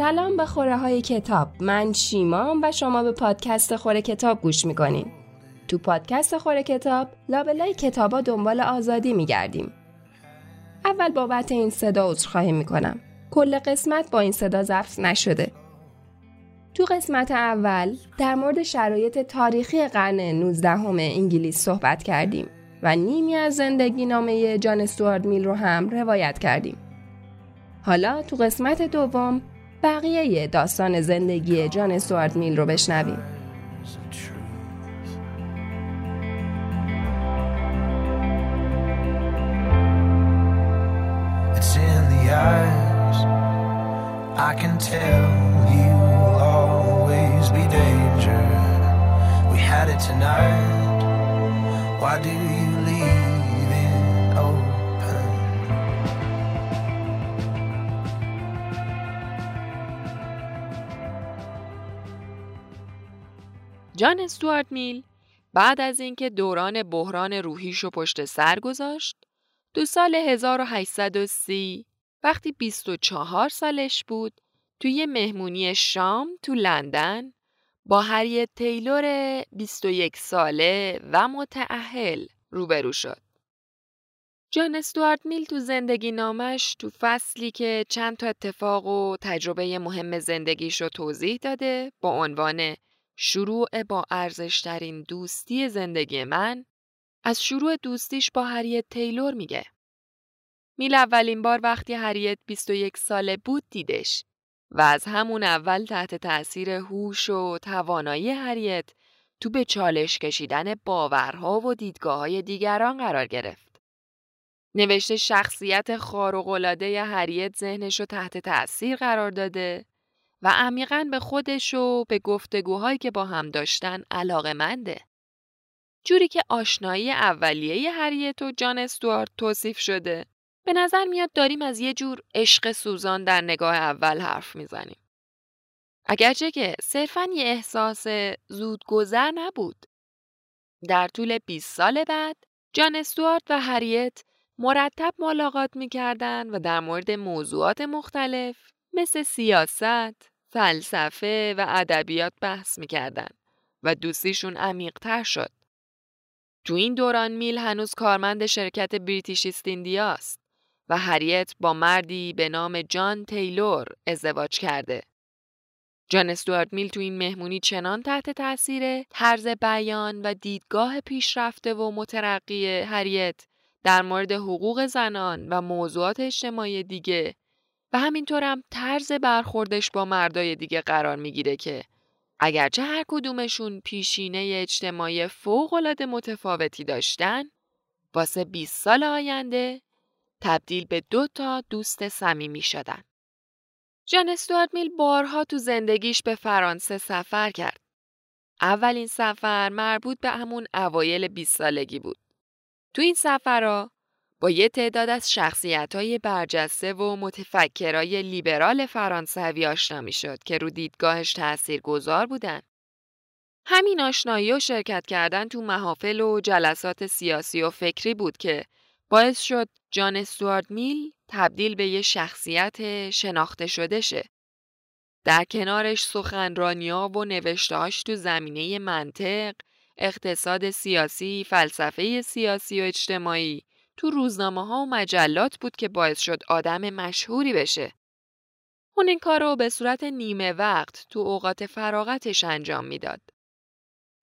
سلام به خوره های کتاب. من شیمام و شما به پادکست خوره کتاب گوش می‌کنین تو پادکست خوره کتاب لابلای کتابا دنبال آزادی میگردیم. اول بابت این صدا عذرخواهی می‌کنم. کل قسمت با این صدا ضبط نشده. تو قسمت اول در مورد شرایط تاریخی قرن 19 انگلیس صحبت کردیم و نیمی از زندگی نامه جان استوارد میل رو هم روایت کردیم. حالا تو قسمت دوم بقیه داستان زندگی جان استوارد میل رو بشنویم. جان استوارت میل بعد از اینکه دوران بحران روحیشو پشت سر گذاشت دو سال 1830 وقتی 24 سالش بود توی مهمونی شام تو لندن با هریت تیلور 21 ساله و متعهل روبرو شد. جان استوارت میل تو زندگی نامش تو فصلی که چند تا اتفاق و تجربه مهم زندگیش رو توضیح داده با عنوان شروع با ارزشترین دوستی زندگی من از شروع دوستیش با هریت تیلور میگه. میل اولین بار وقتی هریت 21 ساله بود دیدش و از همون اول تحت تأثیر هوش و توانایی هریت تو به چالش کشیدن باورها و دیدگاه های دیگران قرار گرفت. نوشته شخصیت خارق‌العاده هریت ذهنش رو تحت تأثیر قرار داده و عمیقا به خودش و به گفتگوهایی که با هم داشتن علاقه منده. جوری که آشنایی اولیه هریت و جان استوارت توصیف شده به نظر میاد داریم از یه جور عشق سوزان در نگاه اول حرف می‌زنیم. اگرچه که صرفا یه احساس زودگذر نبود. در طول 20 سال بعد جان استوارت و هریت مرتب ملاقات می‌کردن و در مورد موضوعات مختلف مثل سیاست، فلسفه و ادبیات بحث می‌کردن و دوستیشون عمیقتر شد. تو این دوران میل هنوز کارمند شرکت بریتیش ایست است و هریت با مردی به نام جان تیلور ازدواج کرده. جان استوارت میل تو این مهمونی چنان تحت تاثیر طرز بیان و دیدگاه پیشرفته و مترقی هریت در مورد حقوق زنان و موضوعات اجتماعی دیگه و همینطورم طرز برخوردش با مردای دیگه قرار می‌گیره که اگرچه هر کدومشون پیشینه اجتماعی فوق‌العاده متفاوتی داشتن واسه 20 سال آینده تبدیل به دو تا دوست صمیمی شدن. جان استوارت میل بارها تو زندگیش به فرانسه سفر کرد. اولین سفر مربوط به همون اوایل 20 سالگی بود. تو این سفرها با یه تعداد از شخصیت های برجسته و متفکرای لیبرال فرانسوی آشنا می شد که رو دیدگاهش تأثیر گذار بودن. همین آشنایی و شرکت کردن تو محافل و جلسات سیاسی و فکری بود که باعث شد جان استوارد میل تبدیل به یه شخصیت شناخته شده شه. در کنارش سخنرانیا و نوشتهاش تو زمینه منطق، اقتصاد سیاسی، فلسفه سیاسی و اجتماعی تو روزنامه ها و مجلات بود که باعث شد آدم مشهوری بشه. اون این کار رو به صورت نیمه وقت تو اوقات فراغتش انجام می‌داد.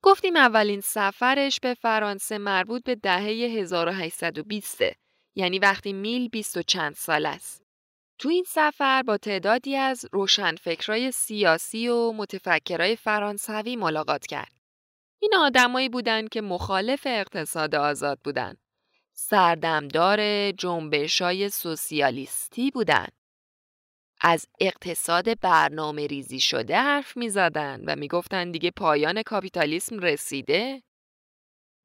گفتیم اولین سفرش به فرانسه مربوط به دهه 1820 یعنی وقتی میل بیست و چند سال است. تو این سفر با تعدادی از روشنفکرای سیاسی و متفکرای فرانسوی ملاقات کرد. این آدمایی بودند که مخالف اقتصاد آزاد بودند. سردمدار جنبشای سوسیالیستی بودند. از اقتصاد برنامه ریزی شده حرف می زدن و می گفتن دیگه پایان کاپیتالیسم رسیده.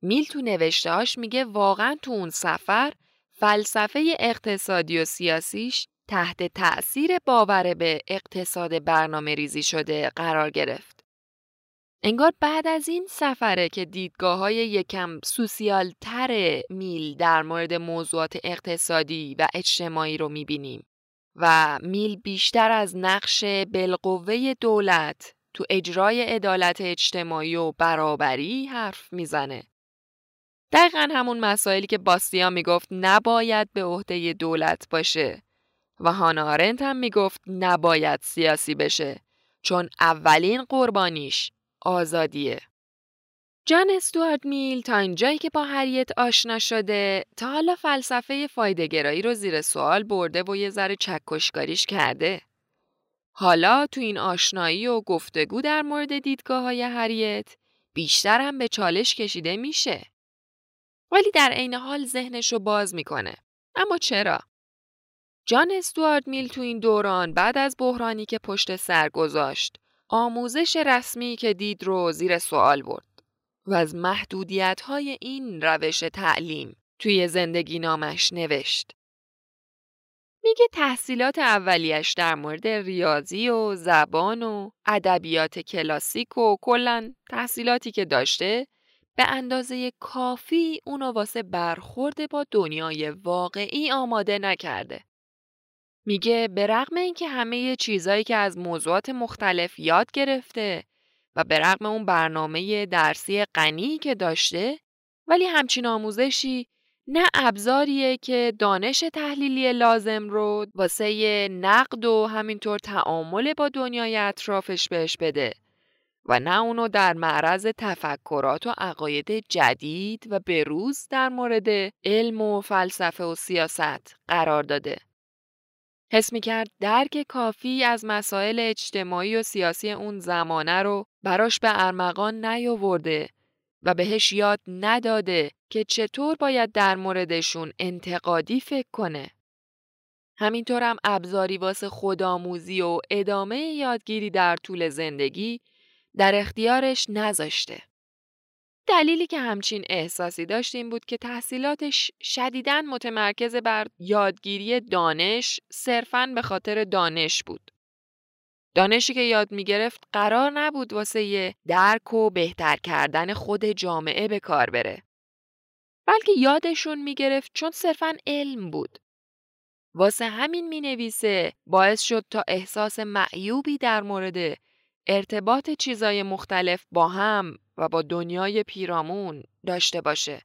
میل تو نوشتهاش میگه واقعا تو اون سفر فلسفه اقتصادی و سیاسیش تحت تأثیر باور به اقتصاد برنامه ریزی شده قرار گرفت. انگار بعد از این سفره که دیدگاه های یکم سوسیال تر میل در مورد موضوعات اقتصادی و اجتماعی رو می‌بینیم. و میل بیشتر از نقش بالقوه دولت تو اجرای عدالت اجتماعی و برابری حرف می‌زنه. دقیقا همون مسائلی که باستیا می‌گفت نباید به عهده دولت باشه و هانا آرنت هم می‌گفت نباید سیاسی بشه چون اولین قربانیش آزادیه. جان استوارد میل تا اینجایی که با هریت آشنا شده تا حالا فلسفه فایدهگرایی رو زیر سوال برده و یه ذره چکشکاریش کرده. حالا تو این آشنایی و گفتگو در مورد دیدگاه های هریت بیشتر هم به چالش کشیده میشه. ولی در عین حال ذهنش رو باز می‌کنه. اما چرا؟ جان استوارد میل تو این دوران بعد از بحرانی که پشت سر گذاشت آموزش رسمی که دید رو زیر سوال برد و از محدودیت های این روش تعلیم توی زندگی نامش نوشت. میگه تحصیلات اولیش در مورد ریاضی و زبان و ادبیات کلاسیک و کلا تحصیلاتی که داشته به اندازه کافی اونو واسه برخورد با دنیای واقعی آماده نکرده. میگه به رغم اینکه همه چیزایی که از موضوعات مختلف یاد گرفته و به رغم اون برنامه درسی غنی که داشته ولی همچین آموزشی نه ابزاریه که دانش تحلیلی لازم رو واسه نقد و همینطور تعامل با دنیای اطرافش بهش بده و نه اونو در معرض تفکرات و عقاید جدید و بروز در مورد علم و فلسفه و سیاست قرار داده. حس می کرد درک کافی از مسائل اجتماعی و سیاسی اون زمانه رو براش به ارمغان نیاورده و بهش یاد نداده که چطور باید در موردشون انتقادی فکر کنه. همینطور هم ابزاری واسه خودآموزی و ادامه یادگیری در طول زندگی در اختیارش نذاشته. دلیلی که همچین احساسی داشت این بود که تحصیلاتش شدیداً متمرکز بر یادگیری دانش صرفاً به خاطر دانش بود. دانشی که یاد می گرفت قرار نبود واسه درک و بهتر کردن خود جامعه به کار بره. بلکه یادشون می گرفت چون صرفاً علم بود. واسه همین می نویسه باعث شد تا احساس معیوبی در مورد ارتباط چیزای مختلف با هم و با دنیای پیرامون داشته باشه.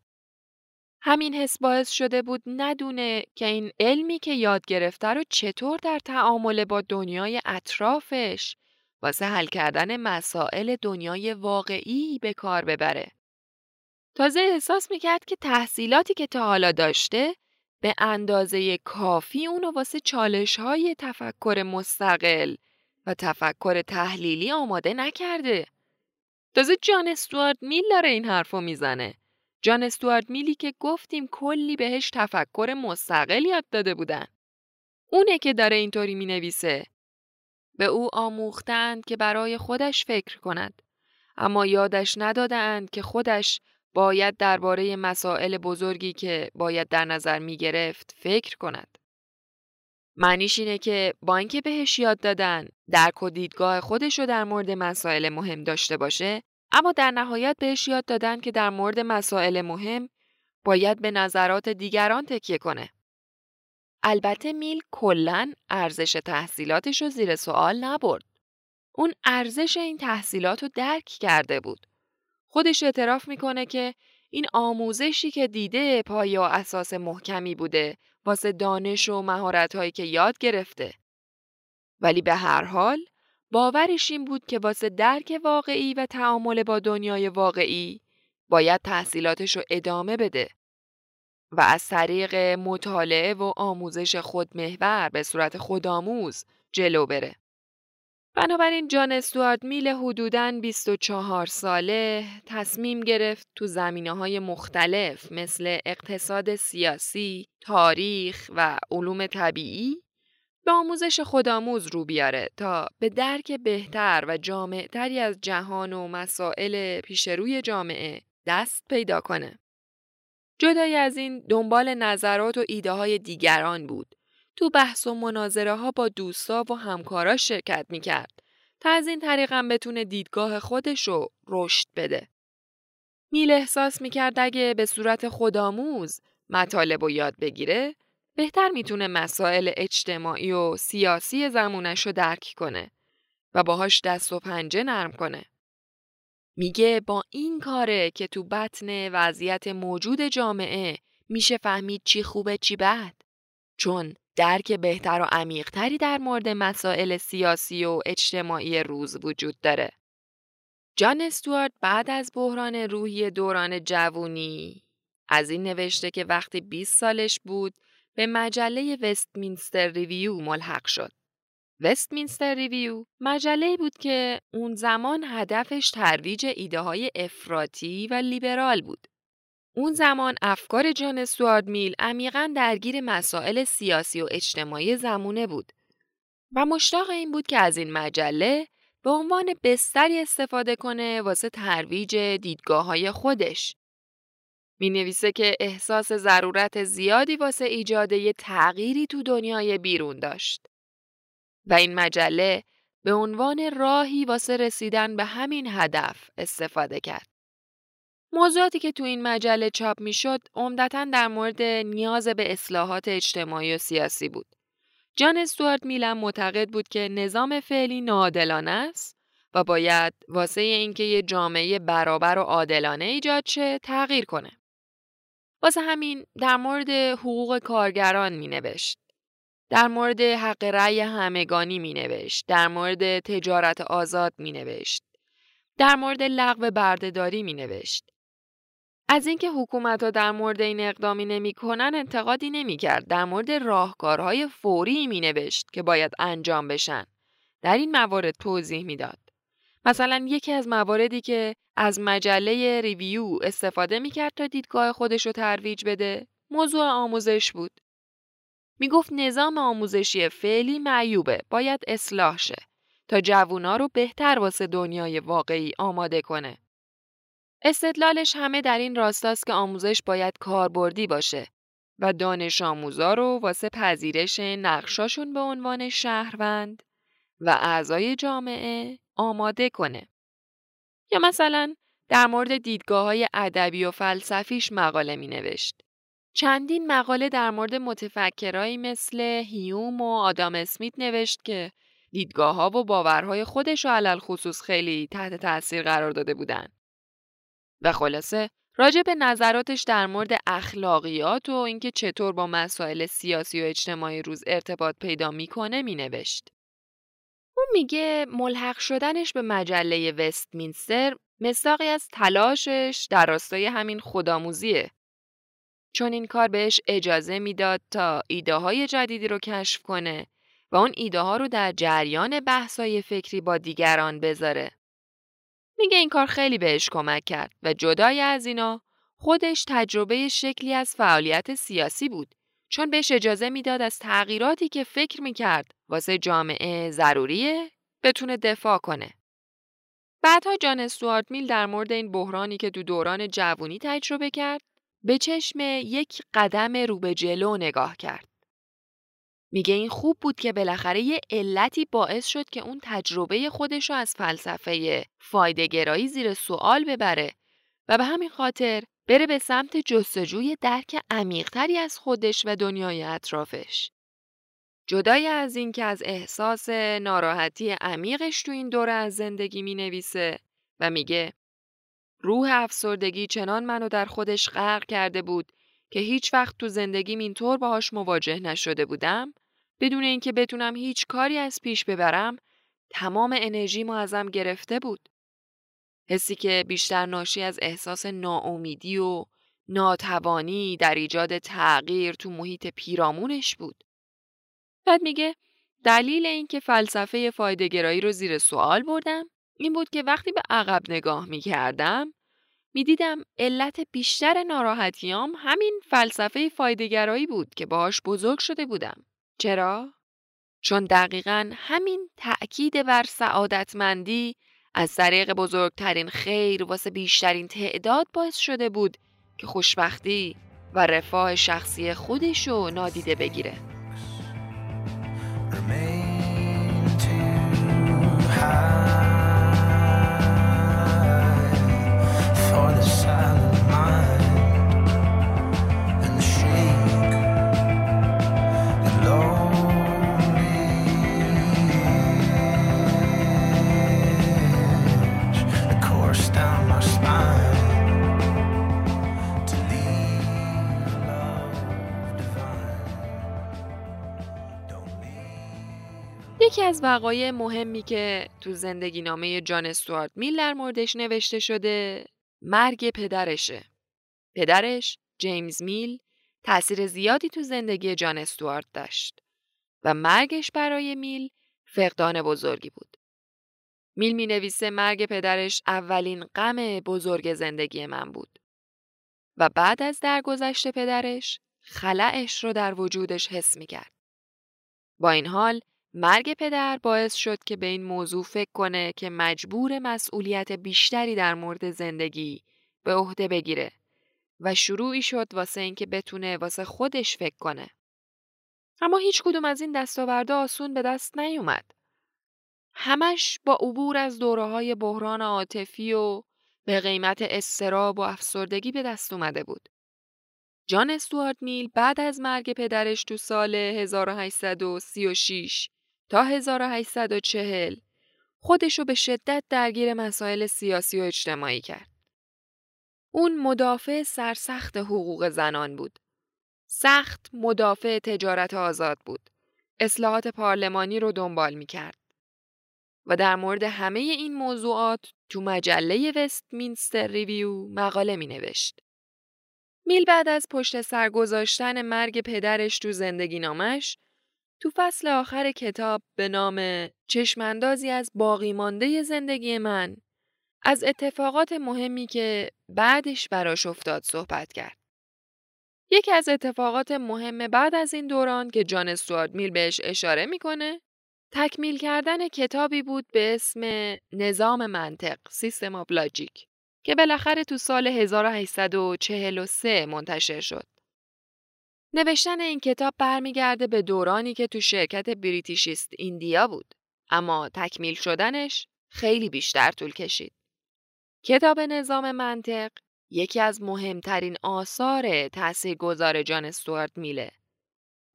همین حس باعث شده بود ندونه که این علمی که یاد گرفته رو چطور در تعامل با دنیای اطرافش واسه حل کردن مسائل دنیای واقعی به کار ببره. تازه احساس می‌کرد که تحصیلاتی که تا حالا داشته به اندازه کافی اونو واسه چالش های تفکر مستقل و تفکر تحلیلی آماده نکرده. تازه جان استوارد میل داره این حرفو می‌زنه. جان استوارد میلی که گفتیم کلی بهش تفکر مستقل یاد داده بودن. اونه که داره اینطوری می نویسه. به او آموختند که برای خودش فکر کند. اما یادش ندادند که خودش باید درباره مسائل بزرگی که باید در نظر می گرفت فکر کند. معنیش اینه که با اینکه بهش یاد دادن درک و دیدگاه خودش رو در مورد مسائل مهم داشته باشه اما در نهایت بهش یاد دادن که در مورد مسائل مهم باید به نظرات دیگران تکیه کنه. البته میل کلا ارزش تحصیلاتش رو زیر سوال نبرد. اون ارزش این تحصیلات رو درک کرده بود. خودش اعتراف می‌کنه که این آموزشی که دیده پایه و اساس محکمی بوده واسه دانش و مهارت‌هایی که یاد گرفته. ولی به هر حال باورش این بود که واسه درک واقعی و تعامل با دنیای واقعی باید تحصیلاتش رو ادامه بده و از طریق مطالعه و آموزش خودمحور به صورت خودآموز جلو بره. بنابراین جان استوارد میل حدوداً 24 ساله تصمیم گرفت تو زمینه های مختلف مثل اقتصاد سیاسی، تاریخ و علوم طبیعی به آموزش خودآموز رو بیاره تا به درک بهتر و جامعتری از جهان و مسائل پیشروی جامعه دست پیدا کنه. جدای از این دنبال نظرات و ایده های دیگران بود. تو بحث و مناظره ها با دوستا و همکاراش شرکت می‌کرد تا از این طریق هم بتونه دیدگاه خودش رو رشد بده. میل احساس می‌کرد اگه به صورت خودآموز مطالب و یاد بگیره بهتر می‌تونه مسائل اجتماعی و سیاسی زمونش رو درک کنه و باهاش دست و پنجه نرم کنه. میگه با این کاره که تو بطن وضعیت موجود جامعه میشه فهمید چی خوبه چی بد. چون درک بهتر و عمیقتری در مورد مسائل سیاسی و اجتماعی روز وجود داره. جان استوارت بعد از بحران روحی دوران جوونی از این نوشته که وقتی 20 سالش بود به مجله Westminster Review ملحق شد. Westminster Review مجله بود که اون زمان هدفش ترویج ایده های افراطی و لیبرال بود. اون زمان افکار جان استوارت میل عمیقا درگیر مسائل سیاسی و اجتماعی زمونه بود و مشتاق این بود که از این مجله به عنوان بستری استفاده کنه واسه ترویج دیدگاه های خودش. می نویسه که احساس ضرورت زیادی واسه ایجاد یه تغییری تو دنیای بیرون داشت. و این مجله به عنوان راهی واسه رسیدن به همین هدف استفاده کرد. موضوعاتی که تو این مجله چاپ می شد عمدتا در مورد نیاز به اصلاحات اجتماعی و سیاسی بود. جان استوارت میلم معتقد بود که نظام فعلی ناعادلانه است و باید واسه اینکه یه جامعه برابر و عادلانه ایجاد شه تغییر کنه. واسه همین در مورد حقوق کارگران می نوشت. در مورد حق رأی همگانی می نوشت. در مورد تجارت آزاد می نوشت. در مورد لغو بردهداری می نوشت. از اینکه حکومت ها در مورد این اقدامی نمی‌کنن انتقادی نمی‌کرد در مورد راهکارهای فوری می نوشت که باید انجام بشن در این موارد توضیح می‌داد مثلا یکی از مواردی که از مجله ریویو استفاده می‌کرد تا دیدگاه خودش رو ترویج بده موضوع آموزش بود. می گفت نظام آموزشی فعلی معیوبه باید اصلاح شه تا جوونا رو بهتر واسه دنیای واقعی آماده کنه. استدلالش همه در این راستاست که آموزش باید کاربردی باشه و دانش آموزا رو واسه پذیرش نقشاشون به عنوان شهروند و اعضای جامعه آماده کنه. یا مثلا در مورد دیدگاه ادبی و فلسفیش مقاله می نوشت. چندین مقاله در مورد متفکرایی مثل هیوم و آدام اسمیت نوشت که دیدگاه ها و باورهای خودش رو علل خصوص خیلی تحت تاثیر قرار داده بودند. و خلاصه راجع به نظراتش در مورد اخلاقیات و اینکه چطور با مسائل سیاسی و اجتماعی روز ارتباط پیدا می‌کنه مینوشت. اون میگه ملحق شدنش به مجله وستمینستر مستاقی از تلاشش در راستای همین خودآموزیه. چون این کار بهش اجازه می‌داد تا ایده های جدیدی رو کشف کنه و اون ایده ها رو در جریان بحثای فکری با دیگران بذاره. میگه این کار خیلی بهش کمک کرد و جدای از اینا خودش تجربه شکلی از فعالیت سیاسی بود چون بهش اجازه می‌داد از تغییراتی که فکر می‌کرد واسه جامعه ضروریه بتونه دفاع کنه. بعدها جان استوارت میل در مورد این بحرانی که دو دوران جوونی تجربه کرد به چشم یک قدم رو به جلو نگاه کرد. میگه این خوب بود که بالاخره یه علتی باعث شد که اون تجربه خودشو از فلسفه فایدهگرایی زیر سوال ببره و به همین خاطر بره به سمت جستجوی درک عمیقتری از خودش و دنیای اطرافش. جدای از این که از احساس ناراحتی عمیقش تو این دوره از زندگی می نویسه و میگه روح افسردگی چنان منو در خودش غرق کرده بود که هیچ وقت تو زندگیم اینطور باهاش مواجه نشده بودم بدون اینکه بتونم هیچ کاری از پیش ببرم تمام انرژیمو ازم گرفته بود حسی که بیشتر ناشی از احساس ناامیدی و ناتوانی در ایجاد تغییر تو محیط پیرامونش بود بعد میگه دلیل اینکه فلسفه فایدهگرایی رو زیر سوال بردم این بود که وقتی به عقب نگاه می‌کردم می‌دیدم علت بیشتر ناراحتیام همین فلسفه فایدهگرایی بود که باهاش بزرگ شده بودم. چرا؟ چون دقیقا همین تأکید بر سعادتمندی از طریق بزرگترین خیر واسه بیشترین تعداد باعث شده بود که خوشبختی و رفاه شخصی خودشو نادیده بگیره. از وقایع مهمی که تو زندگی نامه جان استوارت میل در موردش نوشته شده مرگ پدرشه. پدرش جیمز میل تأثیر زیادی تو زندگی جان استوارت داشت و مرگش برای میل فقدان بزرگی بود. میل می نویسه مرگ پدرش اولین غم بزرگ زندگی من بود. و بعد از درگذشت پدرش خلعش رو در وجودش حس می کرد. با این حال مرگ پدر باعث شد که به این موضوع فکر کنه که مجبور مسئولیت بیشتری در مورد زندگی به عهده بگیره و شروعی شد واسه اینکه بتونه واسه خودش فکر کنه. اما هیچ کدوم از این دستاوردها آسون به دست نیومد. همش با عبور از دوره های بحران عاطفی و به قیمت استراب و افسردگی به دست اومده بود. جان استوارت میل بعد از مرگ پدرش تو سال 1836 تا 1840 خودشو به شدت درگیر مسائل سیاسی و اجتماعی کرد. اون مدافع سرسخت حقوق زنان بود. سخت مدافع تجارت آزاد بود. اصلاحات پارلمانی رو دنبال می کرد. و در مورد همه این موضوعات تو مجله وستمینستر ریویو مقاله می نوشت. میل بعد از پشت سر گذاشتن مرگ پدرش تو زندگی نامش تو فصل آخر کتاب به نام چشماندازی از باقی مانده زندگی من از اتفاقات مهمی که بعدش براش افتاد صحبت کرد. یکی از اتفاقات مهم بعد از این دوران که جان استوارد میل بهش اشاره می‌کنه تکمیل کردن کتابی بود به اسم نظام منطق سیستم آف لاجیک که بالاخره تو سال 1843 منتشر شد. نوشتن این کتاب برمیگرده به دورانی که تو شرکت بریتیشیست ایندیا بود اما تکمیل شدنش خیلی بیشتر طول کشید. کتاب نظام منطق یکی از مهمترین آثار تاثیرگذار جان استوارت میله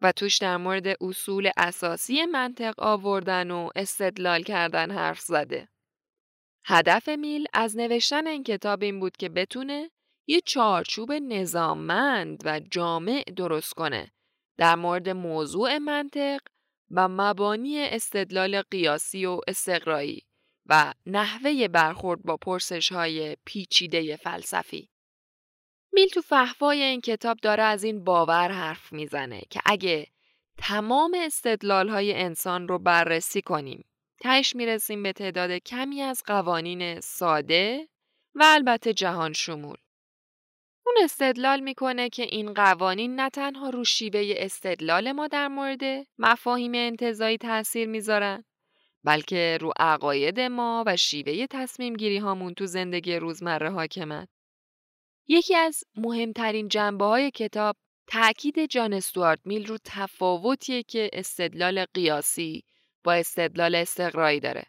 و توش در مورد اصول اساسی منطق آوردن و استدلال کردن حرف زده. هدف میل از نوشتن این کتاب این بود که بتونه یه چارچوب نظاممند و جامع درست کنه در مورد موضوع منطق و مبانی استدلال قیاسی و استقرایی و نحوه برخورد با پرسش های پیچیده فلسفی. میل تو فهوای این کتاب داره از این باور حرف می‌زنه که اگه تمام استدلال های انسان رو بررسی کنیم تهش می‌رسیم به تعداد کمی از قوانین ساده و البته جهان شمول. اون استدلال می‌کنه که این قوانین نه تنها رو شیوه استدلال ما در مورد مفاهیم انتظایی تاثیر می‌ذارن بلکه رو عقاید ما و شیوه تصمیم گیری هامون تو زندگی روزمره حاکمن. یکی از مهمترین جنبه های کتاب تأکید جان استوارت میل رو تفاوتیه که استدلال قیاسی با استدلال استقرایی داره.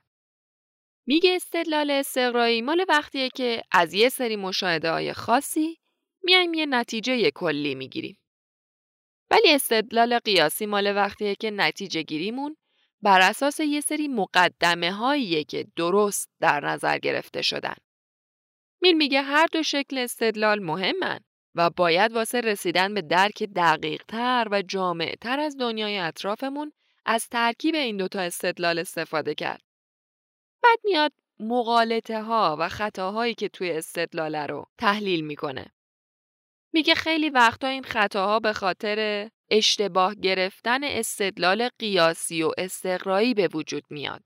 میگه استدلال استقرایی مال وقتیه که از یه سری مشاهده های خاصی میایم یه نتیجه کلی می‌گیریم. ولی استدلال قیاسی مال وقتیه که نتیجه گیریمون بر اساس یه سری مقدمه هاییه که درست در نظر گرفته شدن. میل میگه هر دو شکل استدلال مهمن و باید واسه رسیدن به درک دقیق تر و جامع تر از دنیای اطرافمون از ترکیب این دوتا استدلال استفاده کرد. بعد میاد مقالطه ها و خطاهایی که توی استدلاله رو تحلیل می‌کنه. میگه خیلی وقتا این خطاها به خاطر اشتباه گرفتن استدلال قیاسی و استقرایی به وجود میاد.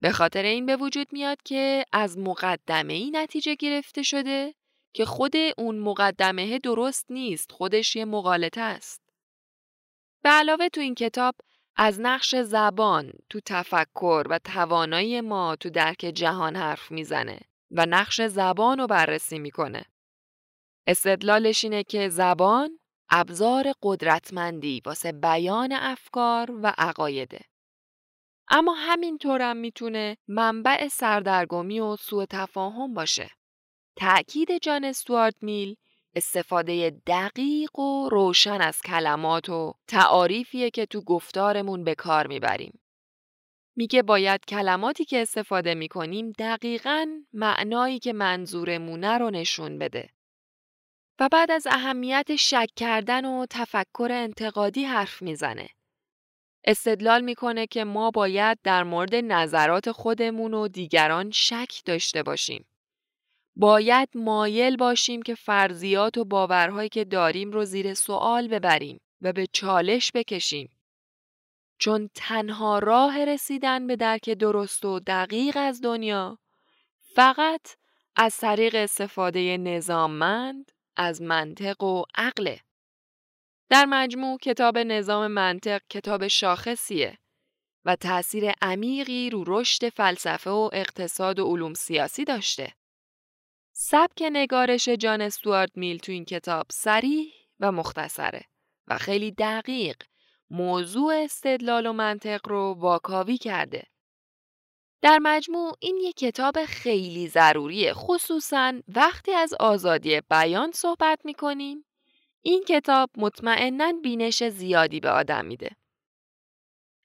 به خاطر این به وجود میاد که از مقدمه ای نتیجه گرفته شده که خود اون مقدمه درست نیست خودش یه مقالطه است. به علاوه تو این کتاب از نقش زبان تو تفکر و توانایی ما تو درک جهان حرف می‌زنه و نقش زبان رو بررسی می‌کنه. استدلالش اینه که زبان ابزار قدرتمندی واسه بیان افکار و عقایده. اما همینطورم می‌تونه منبع سردرگمی و سوء تفاهم باشه. تأکید جان استوارت میل استفاده دقیق و روشن از کلمات و تعاریفیه که تو گفتارمون به کار می‌بریم. میگه باید کلماتی که استفاده می‌کنیم دقیقا معنایی که منظورمونه رو نشون بده. و بعد از اهمیت شک کردن و تفکر انتقادی حرف می‌زنه. استدلال می‌کنه که ما باید در مورد نظرات خودمون و دیگران شک داشته باشیم. باید مایل باشیم که فرضیات و باورهایی که داریم رو زیر سوال ببریم و به چالش بکشیم. چون تنها راه رسیدن به درک درست و دقیق از دنیا فقط از طریق استفاده نظاممند از منطق و عقله. در مجموع کتاب نظام منطق کتاب شاخصیه و تأثیر عمیقی رو رشد فلسفه و اقتصاد و علوم سیاسی داشته. سبک نگارش جان استوارد میل تو این کتاب سریح و مختصره و خیلی دقیق موضوع استدلال و منطق رو واکاوی کرده. در مجموع این یک کتاب خیلی ضروریه خصوصا وقتی از آزادی بیان صحبت می‌کنیم این کتاب مطمئنا بینش زیادی به آدم میده.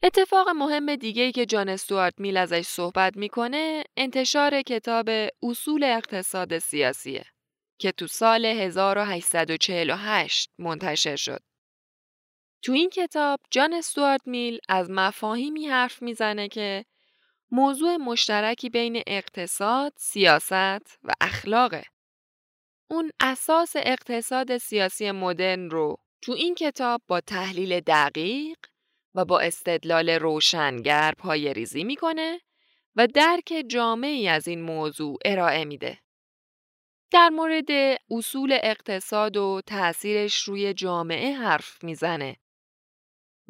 اتفاق مهم دیگه که جان استوارت میل ازش صحبت می‌کنه انتشار کتاب اصول اقتصاد سیاسیه که تو سال 1848 منتشر شد. تو این کتاب جان استوارت میل از مفاهیمی حرف می‌زنه که موضوع مشترکی بین اقتصاد، سیاست و اخلاقه. اون اساس اقتصاد سیاسی مدرن رو تو این کتاب با تحلیل دقیق و با استدلال روشنگر پای ریزی می‌کنه و درک جامعی از این موضوع ارائه میده. در مورد اصول اقتصاد و تأثیرش روی جامعه حرف می‌زنه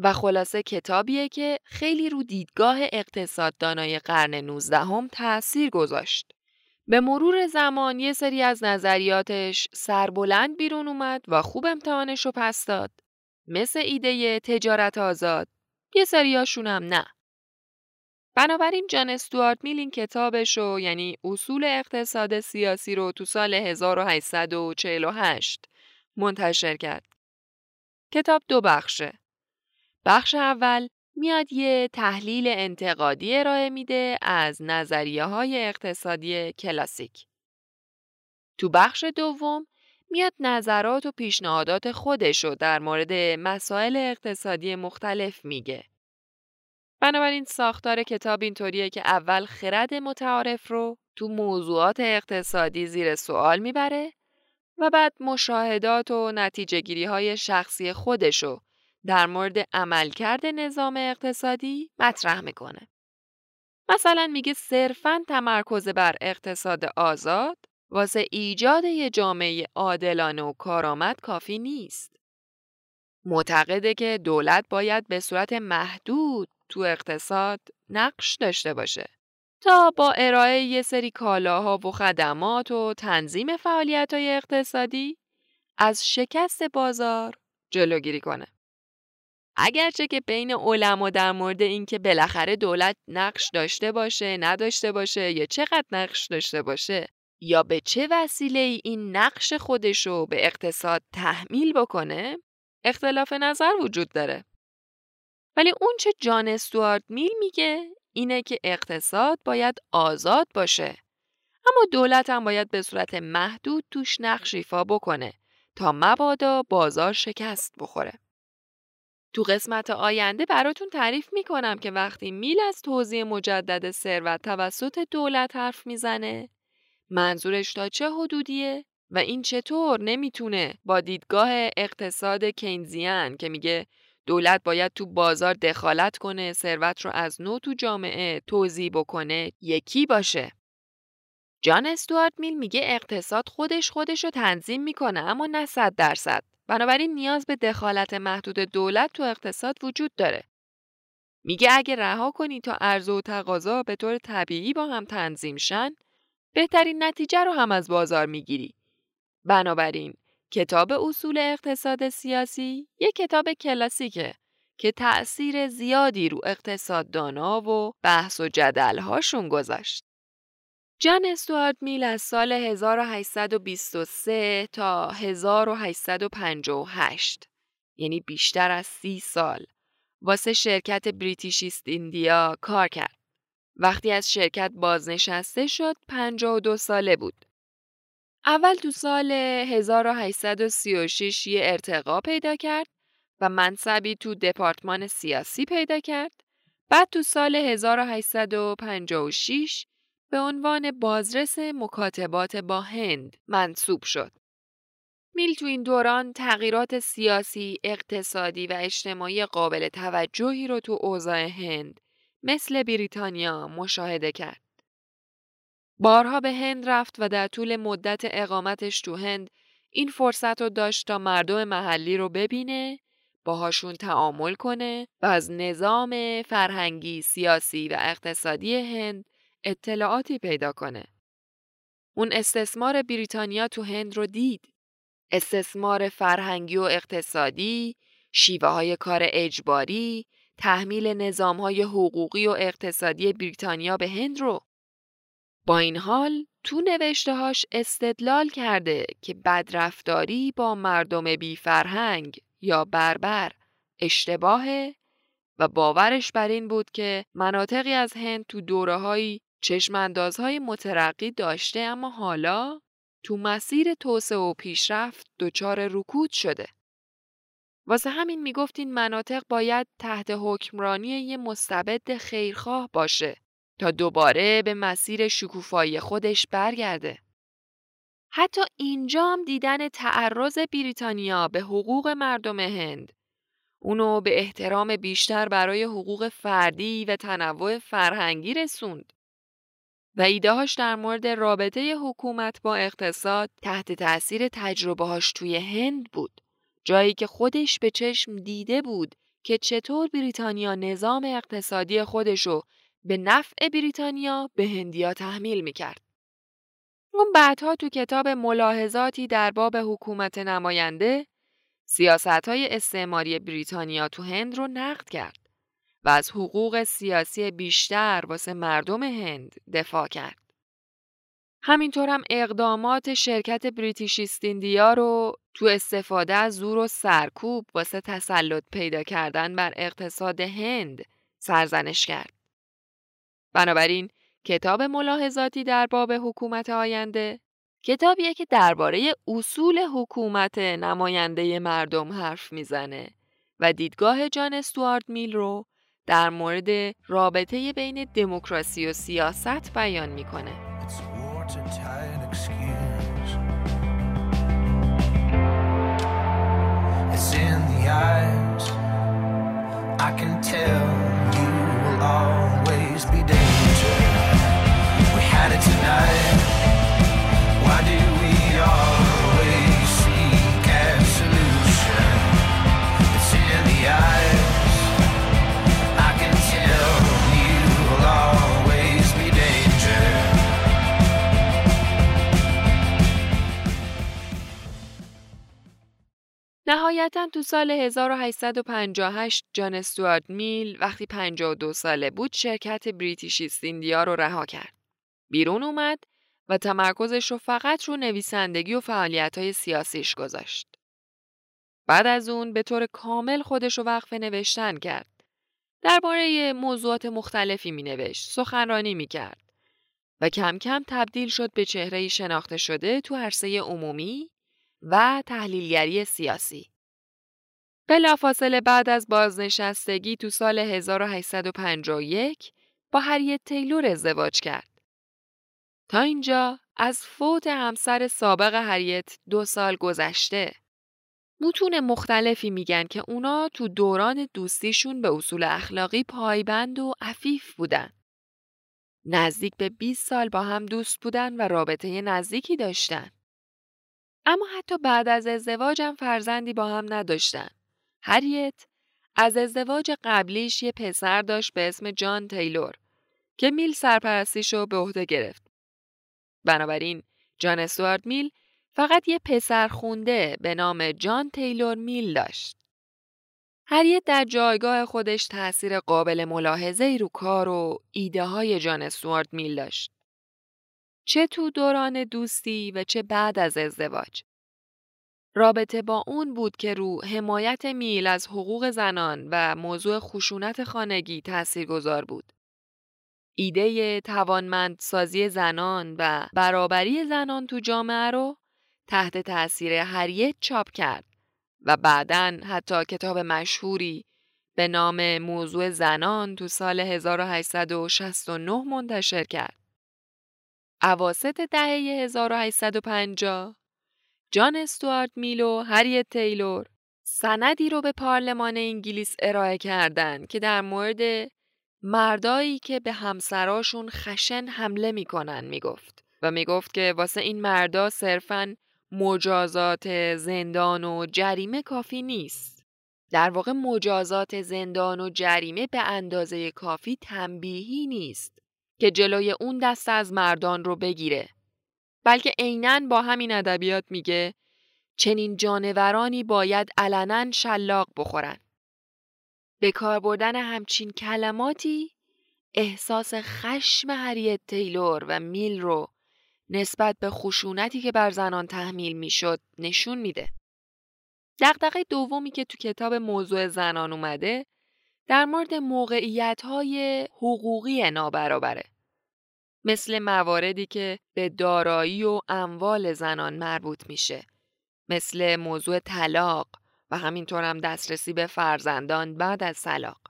و خلاصه کتابیه که خیلی رو دیدگاه اقتصاددانای قرن 19 هم تأثیر گذاشت. به مرور زمان یه سری از نظریاتش سربلند بیرون اومد و خوب امتحانش رو پس داد. مثل ایده تجارت آزاد. یه سریاشون هم نه. بنابراین جان استوارت میل این کتابش رو یعنی اصول اقتصاد سیاسی رو تو سال 1848 منتشر کرد. کتاب دو بخشه. بخش اول میاد یه تحلیل انتقادی ارائه میده از نظریه های اقتصادی کلاسیک. تو بخش دوم میاد نظرات و پیشنهادات خودشو در مورد مسائل اقتصادی مختلف میگه. بنابراین ساختار کتاب اینطوریه که اول خرد متعارف رو تو موضوعات اقتصادی زیر سوال می‌بره و بعد مشاهدات و نتیجه گیری های شخصی خودشو در مورد عملکرد نظام اقتصادی مطرح می‌کنه. مثلا میگه صرفا تمرکز بر اقتصاد آزاد واسه ایجاد یه جامعه عادلانه و کارآمد کافی نیست. معتقده که دولت باید به صورت محدود تو اقتصاد نقش داشته باشه تا با ارائه یه سری کالاها و خدمات و تنظیم فعالیت های اقتصادی از شکست بازار جلوگیری کنه. اگرچه که بین علما در مورد اینکه بالاخره دولت نقش داشته باشه نداشته باشه یا چقدر نقش داشته باشه یا به چه وسیله این نقش خودشو به اقتصاد تحمیل بکنه اختلاف نظر وجود داره. ولی اون چه جان استوارد میل میگه اینه که اقتصاد باید آزاد باشه. اما دولت هم باید به صورت محدود توش نقش ایفا بکنه تا مبادا بازار شکست بخوره. تو قسمت آینده براتون تعریف می‌کنم که وقتی میل از توضیح مجدد ثروت توسط دولت حرف می‌زنه منظورش تا چه حدودیه و این چطور نمی‌تونه با دیدگاه اقتصاد کینزیان که میگه دولت باید تو بازار دخالت کنه ثروت رو از نو تو جامعه توضیح بکنه یکی باشه. جان استوارت میل میگه اقتصاد خودش خودش رو تنظیم می‌کنه اما نه صد درصد. بنابراین نیاز به دخالت محدود دولت تو اقتصاد وجود داره. میگه اگه رها کنی تا عرضه و تقاضا به طور طبیعی با هم تنظیم شن، بهترین نتیجه رو هم از بازار می‌گیری. بنابراین کتاب اصول اقتصاد سیاسی یک کتاب کلاسیکه که تأثیر زیادی رو اقتصاددانا و بحث و جدلهاشون گذاشت. جان استوارد میل از سال 1823 تا 1858 یعنی بیشتر از سی سال واسه شرکت بریتیش ایست ایندیا کار کرد. وقتی از شرکت بازنشسته شد 52 ساله بود. اول تو سال 1836 یه ارتقا پیدا کرد و منصبی تو دپارتمان سیاسی پیدا کرد. بعد تو سال 1856 به عنوان بازرس مکاتبات با هند منصوب شد. میل تو این دوران تغییرات سیاسی، اقتصادی و اجتماعی قابل توجهی رو تو اوضاع هند مثل بریتانیا مشاهده کرد. بارها به هند رفت و در طول مدت اقامتش تو هند این فرصت رو داشت تا مردم محلی رو ببینه، باهاشون تعامل کنه و از نظام فرهنگی، سیاسی و اقتصادی هند اطلاعاتی پیدا کنه. اون استثمار بریتانیا تو هند رو دید. استثمار فرهنگی و اقتصادی، شیوه های کار اجباری، تحمیل نظام های حقوقی و اقتصادی بریتانیا به هند رو. با این حال تو نوشتهاش استدلال کرده که بدرفتاری با مردم بی فرهنگ یا بربر اشتباهه و باورش بر این بود که مناطقی از هند تو دوره چشماندازهای مترقی داشته اما حالا تو مسیر توسعه و پیشرفت دچار رکود شده. واسه همین می‌گفت این مناطق باید تحت حکمرانی یه مستبد خیرخواه باشه تا دوباره به مسیر شکوفایی خودش برگرده. حتی اینجا هم دیدن تعرض بریتانیا به حقوق مردم هند اونو به احترام بیشتر برای حقوق فردی و تنوع فرهنگی رسوند. و ایدههاش در مورد رابطه حکومت با اقتصاد تحت تأثیر تجربه هاش توی هند بود. جایی که خودش به چشم دیده بود که چطور بریتانیا نظام اقتصادی خودشو به نفع بریتانیا به هندیا تحمیل می‌کرد. اون بعدها تو کتاب ملاحظاتی در باب حکومت نماینده سیاست های استعماری بریتانیا تو هند رو نقد کرد و از حقوق سیاسی بیشتر واسه مردم هند دفاع کرد. همینطور هم اقدامات شرکت بریتیش ایستیندیا رو تو استفاده از زور و سرکوب واسه تسلط پیدا کردن بر اقتصاد هند سرزنش کرد. بنابراین کتاب ملاحظاتی در باب حکومت آینده کتابیه که درباره اصول حکومت نماینده مردم حرف می‌زنه و دیدگاه جان استوارد میل رو در مورد رابطه بین دموکراسی و سیاست بیان می‌کنه. نهایتا تو سال 1858 جان استوارد میل وقتی 52 ساله بود شرکت بریتیش ایست ایندیا رو رها کرد. بیرون اومد و تمرکزش رو فقط رو نویسندگی و فعالیت های سیاسیش گذاشت. بعد از اون به طور کامل خودش رو وقف نوشتن کرد. درباره موضوعات مختلفی می نوشت، سخنرانی می کرد و کم کم تبدیل شد به چهره شناخته شده تو عرصه عمومی و تحلیلگری سیاسی. بلافاصله بعد از بازنشستگی تو سال 1851 با هریت تیلور ازدواج کرد. تا اینجا از فوت همسر سابق هریت دو سال گذشته. متون مختلفی میگن که اونا تو دوران دوستیشون به اصول اخلاقی پایبند و عفیف بودن. نزدیک به 20 سال با هم دوست بودن و رابطه نزدیکی داشتن. اما حتی بعد از ازدواجم فرزندی با هم نداشتن. هریت از ازدواج قبلیش یه پسر داشت به اسم جان تیلور که میل سرپرستیشو به عهده گرفت. بنابراین جان استوارد میل فقط یه پسر خونده به نام جان تیلور میل داشت. هریت در جایگاه خودش تأثیر قابل ملاحظه رو کار و ایده های جان استوارد میل داشت. چه تو دوران دوستی و چه بعد از ازدواج. رابطه با اون بود که رو حمایت میل از حقوق زنان و موضوع خشونت خانگی تأثیر گذار بود. ایده توانمند سازی زنان و برابری زنان تو جامعه رو تحت تأثیر هریت چاپ کرد و بعدا حتی کتاب مشهوری به نام موضوع زنان تو سال 1869 منتشر کرد. اواسط دهه 1850 جان استوارت میل و هریت تیلور سندی رو به پارلمان انگلیس ارائه کردند که در مورد مردایی که به همسراشون خشن حمله می‌کنن می‌گفت و می‌گفت که واسه این مردا صرفا مجازات زندان و جریمه کافی نیست. در واقع مجازات زندان و جریمه به اندازه کافی تنبیهی نیست که جلوی اون دست از مردان رو بگیره. بلکه عینا با همین ادبیات میگه چنین جانورانی باید علنا شلاق بخورن. به کار بردن همچین کلماتی احساس خشم هریت تیلور و میل رو نسبت به خشونتی که بر زنان تحمیل می‌شد نشون میده. دقدقه دومی که تو کتاب موضوع زنان اومده در مورد موقعیت های حقوقی نابرابره. مثل مواردی که به دارایی و اموال زنان مربوط میشه. مثل موضوع طلاق و همینطور هم دسترسی به فرزندان بعد از طلاق.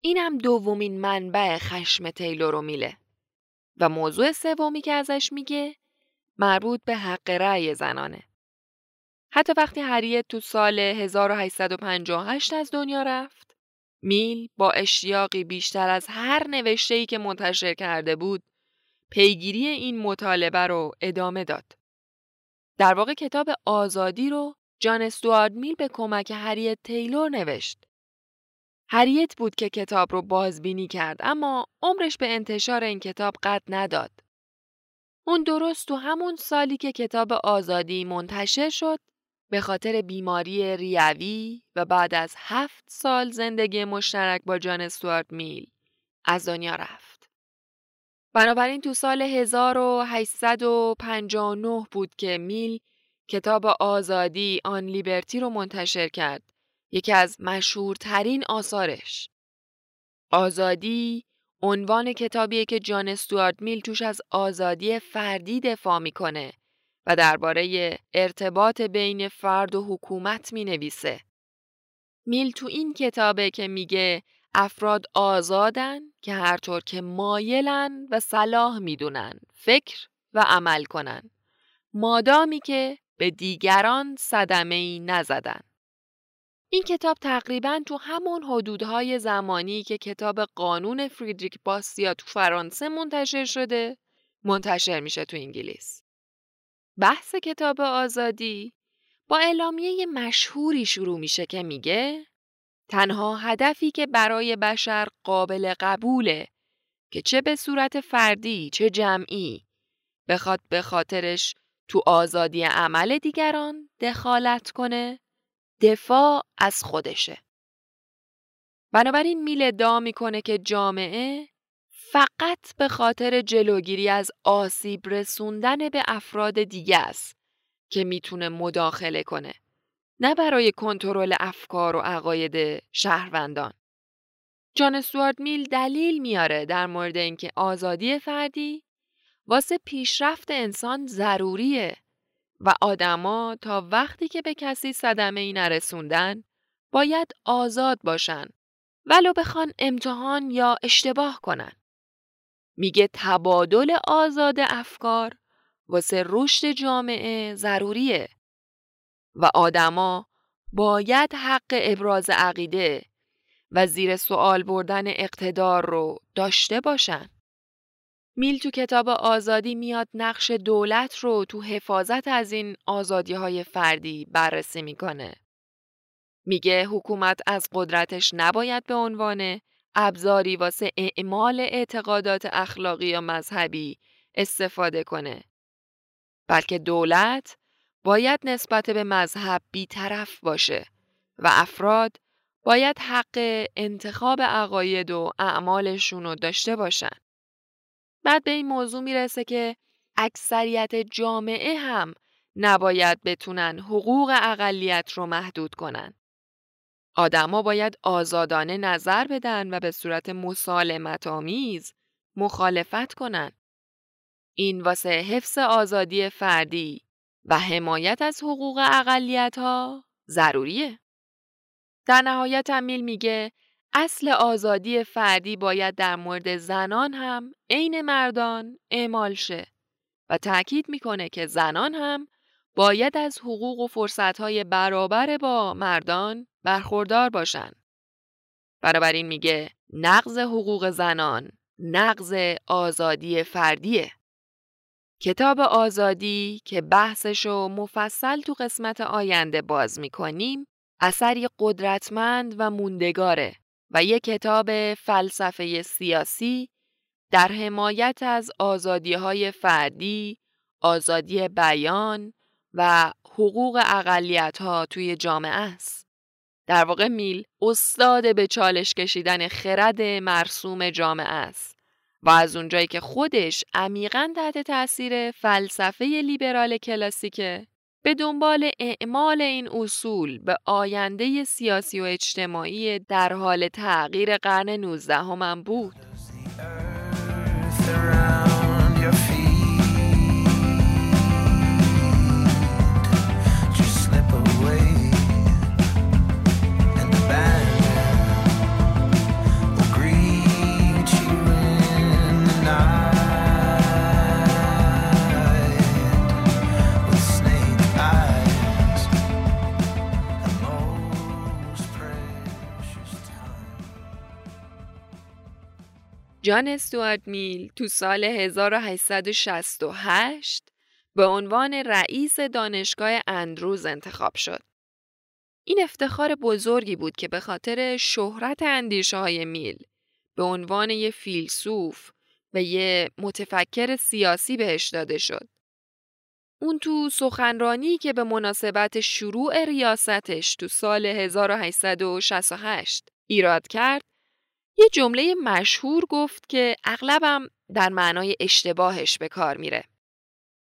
این هم دومین منبع خشم تیلور و میله. و موضوع سومی که ازش میگه مربوط به حق رأی زنانه. حتی وقتی هریت تو سال 1858 از دنیا رفت، میل با اشتیاقی بیشتر از هر نوشته‌ای که منتشر کرده بود، پیگیری این مطالبه رو ادامه داد. در واقع کتاب آزادی رو جان استوارد میل به کمک هریت تیلور نوشت. هریت بود که کتاب رو بازبینی کرد اما عمرش به انتشار این کتاب قد نداد. اون درست تو همون سالی که کتاب آزادی منتشر شد به خاطر بیماری ریوی و بعد از هفت سال زندگی مشترک با جان استوارت میل از دنیا رفت. بنابراین تو سال 1859 بود که میل کتاب آزادی آن لیبرتی رو منتشر کرد یکی از مشهورترین آثارش. آزادی عنوان کتابیه که جان استوارد میل توش از آزادی فردی دفاع می‌کنه و درباره ارتباط بین فرد و حکومت می نویسه. میل تو این کتابه که میگه افراد آزادن که هر طور که مایلن و صلاح می‌دونن فکر و عمل کنن مادامی که به دیگران صدمه ای نزدن. این کتاب تقریبا تو همون حدودهای زمانی که کتاب قانون فریدریک باسیا تو فرانسه منتشر شده منتشر میشه تو انگلیس. بحث کتاب آزادی با اعلامیه مشهوری شروع میشه که میگه تنها هدفی که برای بشر قابل قبوله که چه به صورت فردی چه جمعی بخواد به خاطرش تو آزادی عمل دیگران دخالت کنه دفاع از خودشه. بنابراین میل ادعا می‌کنه که جامعه فقط به خاطر جلوگیری از آسیب رسوندن به افراد دیگه است که می‌تونه مداخله کنه نه برای کنترل افکار و عقاید شهروندان جان استوارد میل دلیل میاره در مورد اینکه آزادی فردی واسه پیشرفت انسان ضروریه و آدما تا وقتی که به کسی صدمه ای نرسوندن باید آزاد باشن ولو بخوان امتحان یا اشتباه کنن. میگه تبادل آزاد افکار واسه رشد جامعه ضروریه و آدما باید حق ابراز عقیده و زیر سوال بردن اقتدار رو داشته باشن. میل تو کتاب آزادی میاد نقش دولت رو تو حفاظت از این آزادی های فردی بررسی می‌کنه. میگه حکومت از قدرتش نباید به عنوان ابزاری واسه اعمال اعتقادات اخلاقی یا مذهبی استفاده کنه. بلکه دولت باید نسبت به مذهب بیطرف باشه و افراد باید حق انتخاب عقاید و اعمالشون رو داشته باشن. بعد به این موضوع می‌رسه که اکثریت جامعه هم نباید بتونن حقوق اقلیت رو محدود کنن. آدما باید آزادانه نظر بدن و به صورت مسالمت آمیز مخالفت کنن. این واسه حفظ آزادی فردی و حمایت از حقوق اقلیت ها ضروریه. در نهایت هم میل میگه اصل آزادی فردی باید در مورد زنان هم عین مردان اعمال شه و تاکید می‌کنه که زنان هم باید از حقوق و فرصتهای برابر با مردان برخوردار باشن. این میگه نقض حقوق زنان نقض آزادی فردیه. کتاب آزادی که بحثشو مفصل تو قسمت آینده باز می‌کنیم اثری قدرتمند و موندگاره و یک کتاب فلسفه سیاسی در حمایت از آزادی های فردی، آزادی بیان و حقوق اقلیت ها توی جامعه است. در واقع میل استاد به چالش کشیدن خرد مرسوم جامعه است و از اونجایی که خودش عمیقا تحت تاثیر فلسفه لیبرال کلاسیکه به دنبال اعمال این اصول به آینده سیاسی و اجتماعی در حال تغییر قرن 19 هم بود. جان استوارد میل تو سال 1868 به عنوان رئیس دانشگاه اندروز انتخاب شد. این افتخار بزرگی بود که به خاطر شهرت اندیشه های میل به عنوان یه فیلسوف و یه متفکر سیاسی بهش داده شد. اون تو سخنرانی که به مناسبت شروع ریاستش تو سال 1868 ایراد کرد یه جمله مشهور گفت که اغلبم در معنای اشتباهش به کار میره.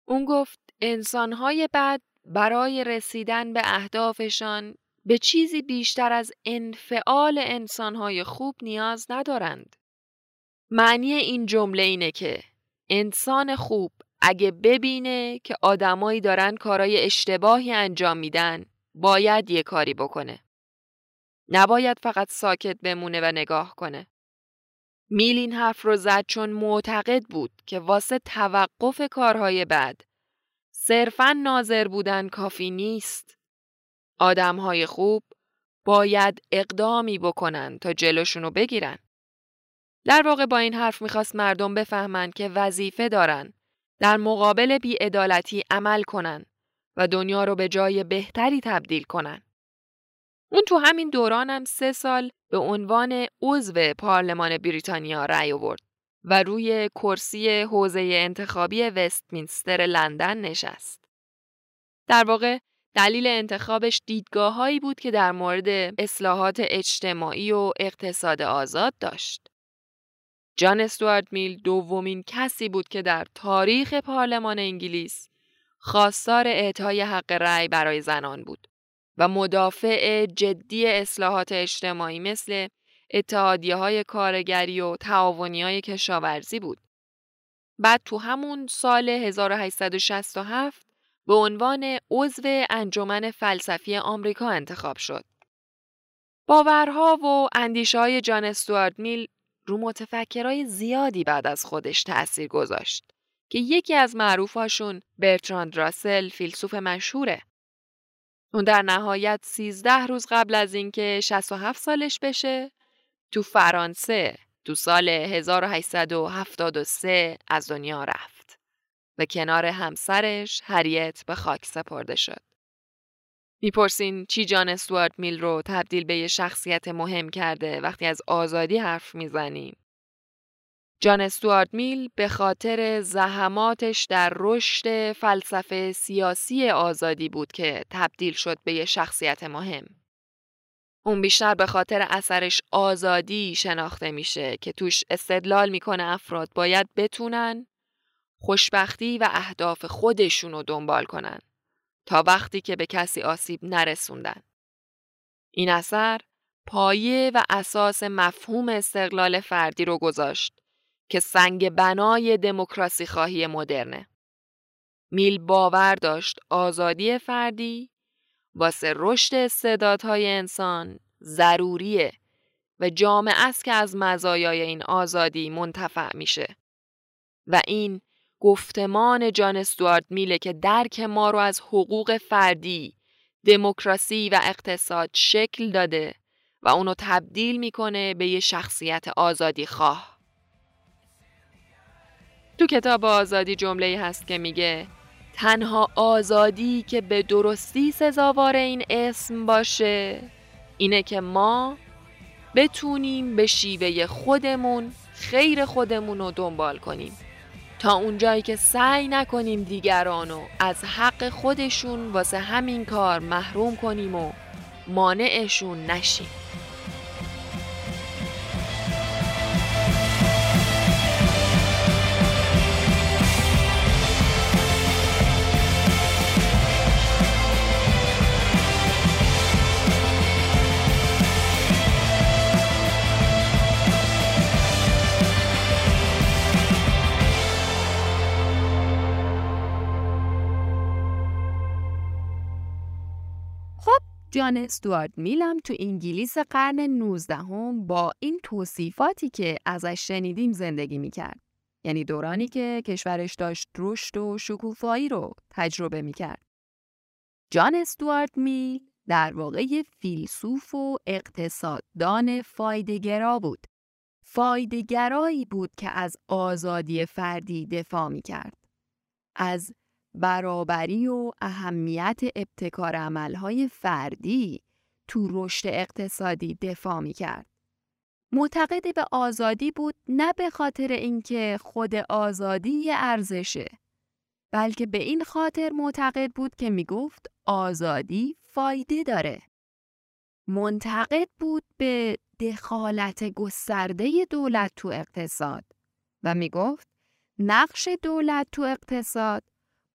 اون گفت انسانهای بد برای رسیدن به اهدافشان به چیزی بیشتر از انفعال انسانهای خوب نیاز ندارند. معنی این جمله اینه که انسان خوب اگه ببینه که آدمایی دارن کارای اشتباهی انجام میدن باید یه کاری بکنه. نباید فقط ساکت بمونه و نگاه کنه. میل این حرف رو زد چون معتقد بود که واسه توقف کارهای بد صرفا ناظر بودن کافی نیست. آدمهای خوب باید اقدامی بکنن تا جلوشونو بگیرن. در واقع با این حرف می‌خواست مردم بفهمن که وظیفه دارن در مقابل بیعدالتی عمل کنن و دنیا رو به جای بهتری تبدیل کنن. اون تو همین دوران هم سه سال به عنوان عضو پارلمان بریتانیا رأی آورد و روی کرسی حوزه انتخابی وستمینستر لندن نشست. در واقع دلیل انتخابش دیدگاه هایی بود که در مورد اصلاحات اجتماعی و اقتصاد آزاد داشت. جان استوارد میل دومین کسی بود که در تاریخ پارلمان انگلیس خواستار اعطای حق رأی برای زنان بود. و مدافع جدی اصلاحات اجتماعی مثل اتحادیه های کارگری و تعاونی های کشاورزی بود. بعد تو همون سال 1867 به عنوان عضو انجمن فلسفی آمریکا انتخاب شد. باورها و اندیشه های جان استوارد میل رو متفکرای زیادی بعد از خودش تأثیر گذاشت که یکی از معروفاشون برتراند راسل فیلسوف مشهوره. اون در نهایت 13 روز قبل از اینکه 67 سالش بشه تو فرانسه تو سال 1873 از دنیا رفت و کنار همسرش هریت به خاک سپرده شد. می‌پرسین چی جان استوارد میل رو تبدیل به یه شخصیت مهم کرده وقتی از آزادی حرف می‌زنیم؟ جان استوارد میل به خاطر زحماتش در رشد فلسفه سیاسی آزادی بود که تبدیل شد به یه شخصیت مهم. اون بیشتر به خاطر اثرش آزادی شناخته میشه که توش استدلال می‌کنه افراد باید بتونن خوشبختی و اهداف خودشونو دنبال کنن تا وقتی که به کسی آسیب نرسوندن. این اثر پایه و اساس مفهوم استقلال فردی رو گذاشت که سنگ بنای دموکراسی خواهی مدرنه. میل باور داشت آزادی فردی واسه رشد استعدادهای انسان ضروریه و جامعه است که از مزایای این آزادی منتفع میشه و این گفتمان جان استوارد میله که درک ما رو از حقوق فردی، دموکراسی و اقتصاد شکل داده و اونو تبدیل می‌کنه به یه شخصیت آزادی خواه. تو کتاب آزادی جمله هست که میگه تنها آزادی که به درستی سزاوار این اسم باشه اینه که ما بتونیم به شیوه خودمون خیر خودمون رو دنبال کنیم. تا اونجایی که سعی نکنیم دیگرانو از حق خودشون واسه همین کار محروم کنیم و مانعشون نشیم. جان استوارد میلم تو انگلیس قرن 19 هم با این توصیفاتی که ازش شنیدیم زندگی می‌کرد. یعنی دورانی که کشورش داشت رشد و شکوفایی رو تجربه می‌کرد. جان استوارد میل در واقع فیلسوف و اقتصاددان فایدگرا بود. فایدگرایی بود که از آزادی فردی دفاع می‌کرد. از برابری و اهمیت ابتکار عملهای فردی تو رشد اقتصادی دفاع می کرد. معتقد به آزادی بود نه به خاطر اینکه خود آزادی ارزشه بلکه به این خاطر معتقد بود که می گفت آزادی فایده داره. منتقد بود به دخالت گسترده دولت تو اقتصاد و می گفت نقش دولت تو اقتصاد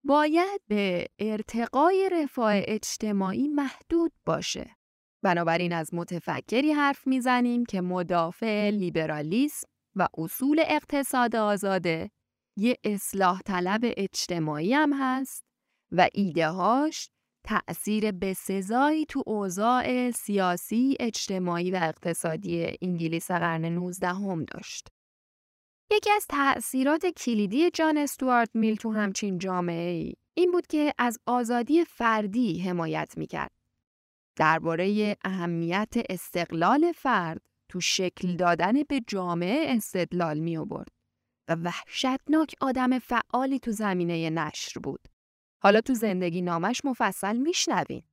باید به ارتقای رفاه اجتماعی محدود باشه. بنابراین از متفکری حرف می‌زنیم که مدافع لیبرالیسم و اصول اقتصاد آزاده یه اصلاح طلب اجتماعی هم هست و ایدههاش تأثیر بسزایی تو اوضاع سیاسی، اجتماعی و اقتصادی انگلیس قرن 19 هم داشت. یکی از تأثیرات کلیدی جان استوارت میل تو همچین جامعه ای این بود که از آزادی فردی حمایت می‌کرد. درباره اهمیت استقلال فرد تو شکل دادن به جامعه استدلال می آورد و وحشتناک آدم فعالی تو زمینه نشر بود. حالا تو زندگی نامش مفصل میشنوین.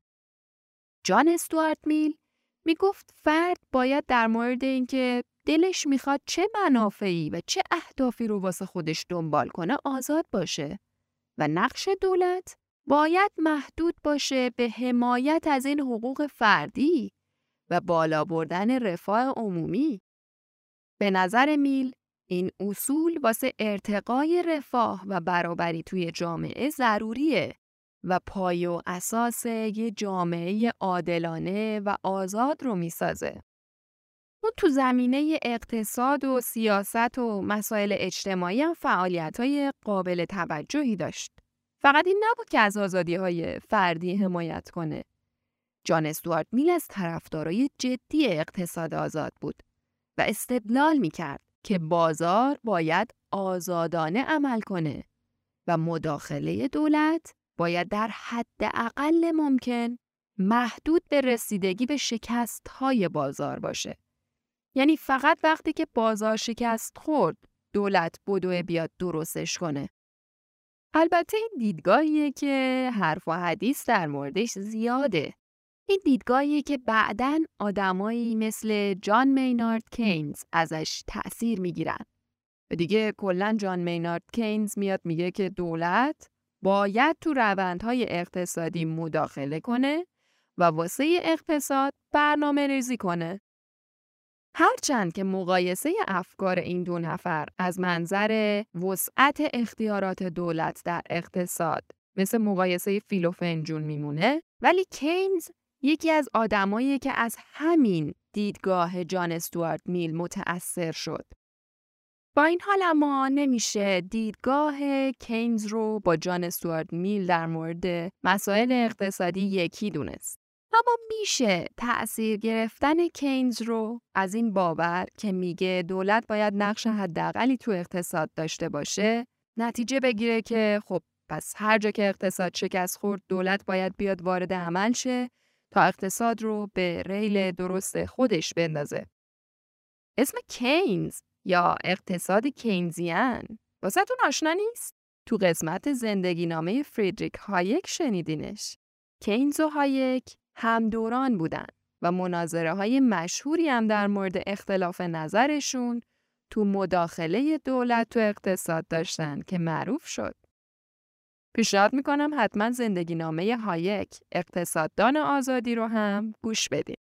جان استوارت میل می گفت فرد باید در مورد اینکه دلش می‌خواد چه منافعی و چه اهدافی رو واسه خودش دنبال کنه آزاد باشه و نقش دولت باید محدود باشه به حمایت از این حقوق فردی و بالا بردن رفاه عمومی. به نظر میل این اصول واسه ارتقای رفاه و برابری توی جامعه ضروریه و پای و اساس یه جامعه عادلانه و آزاد رو می‌سازه. اون تو زمینه اقتصاد و سیاست و مسائل اجتماعی هم فعالیت های قابل توجهی داشت. فقط این نبود که از آزادی های فردی حمایت کنه. جان استوارت میل از طرفدارای جدی اقتصاد آزاد بود و استدلال می کرد که بازار باید آزادانه عمل کنه و مداخله دولت باید در حد اقل ممکن محدود به رسیدگی به شکست های بازار باشه. یعنی فقط وقتی که بازار شکست خورد دولت بدوه بیاد درستش کنه. البته این دیدگاهیه که حرف و حدیث در موردش زیاده. این دیدگاهیه که بعداً آدمایی مثل جان مینارد کینز ازش تأثیر می‌گیرن. دیگه کلا جان مینارد کینز میاد میگه که دولت باید تو روندهای اقتصادی مداخله کنه و واسه اقتصاد برنامه ریزی کنه. هرچند که مقایسه افکار این دو نفر از منظر وسعت اختیارات دولت در اقتصاد مثل مقایسه فیل و فنجون میمونه ولی کینز یکی از آدمایی که از همین دیدگاه جان استوارت میل متأثر شد با این حال اما نمیشه دیدگاه کینز رو با جان استوارت میل در مورد مسائل اقتصادی یکی دونست. اما میشه تأثیر گرفتن کینز رو از این باور که میگه دولت باید نقش حداقلی تو اقتصاد داشته باشه نتیجه بگیره که خب پس هر جا که اقتصاد شکست خورد دولت باید بیاد وارد عمل شه تا اقتصاد رو به ریل درست خودش بندازه. اسم کینز یا اقتصاد کینزیان واسهتون آشنا نیست؟ تو قسمت زندگی نامه فریدریک هایک شنیدینش. کینز و هایک هم دوران بودن و مناظره های مشهوری هم در مورد اختلاف نظرشون تو مداخله دولت تو اقتصاد داشتن که معروف شد. پیشنهاد می‌کنم حتما زندگی نامه هایک اقتصاددان آزادی رو هم گوش بدین.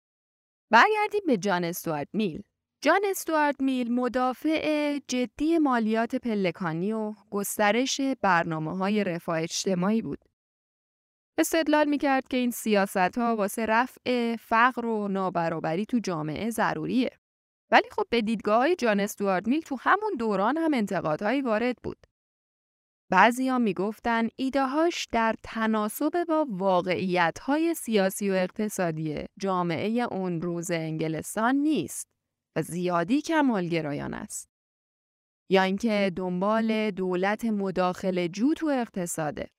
برگردیم به جان استوارت میل. جان استوارت میل مدافع جدی مالیات پلکانی و گسترش برنامه های رفاه اجتماعی بود. استدلال می‌کرد که این سیاست ها واسه رفع فقر و نابرابری تو جامعه ضروریه. ولی خب به دیدگاه های جان استوارت میل تو همون دوران هم انتقادهایی وارد بود. بعضی می‌گفتن ایدههاش در تناسب با واقعیت های سیاسی و اقتصادی جامعه اون روز انگلستان نیست و زیادی کمالگرایان است. یا اینکه دنبال دولت مداخل جو تو اقتصاده.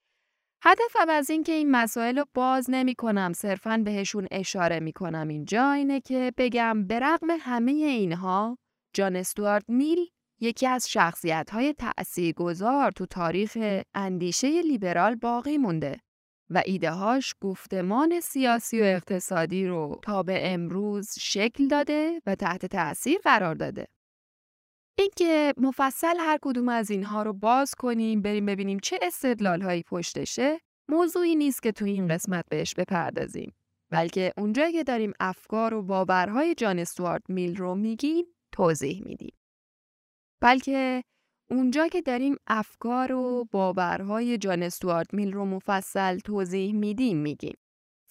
هدفم از اینکه این مسائل رو باز نمی کنم صرفا بهشون اشاره می کنم اینجا اینه که بگم به رغم همه اینها جان استوارت میل یکی از شخصیت های تأثیر گذار تو تاریخ اندیشه لیبرال باقی مونده و ایدههاش گفتمان سیاسی و اقتصادی رو تا به امروز شکل داده و تحت تأثیر قرار داده. اینکه مفصل هر کدوم از اینها رو باز کنیم بریم ببینیم چه استدلال هایی پشتشه موضوعی نیست که تو این قسمت بهش بپردازیم بلکه اونجایی که داریم افکار و باورهای جان استوارت میل رو میگیم توضیح میدیم بلکه اونجا که داریم افکار و باورهای جان استوارت میل رو مفصل توضیح میدیم میگیم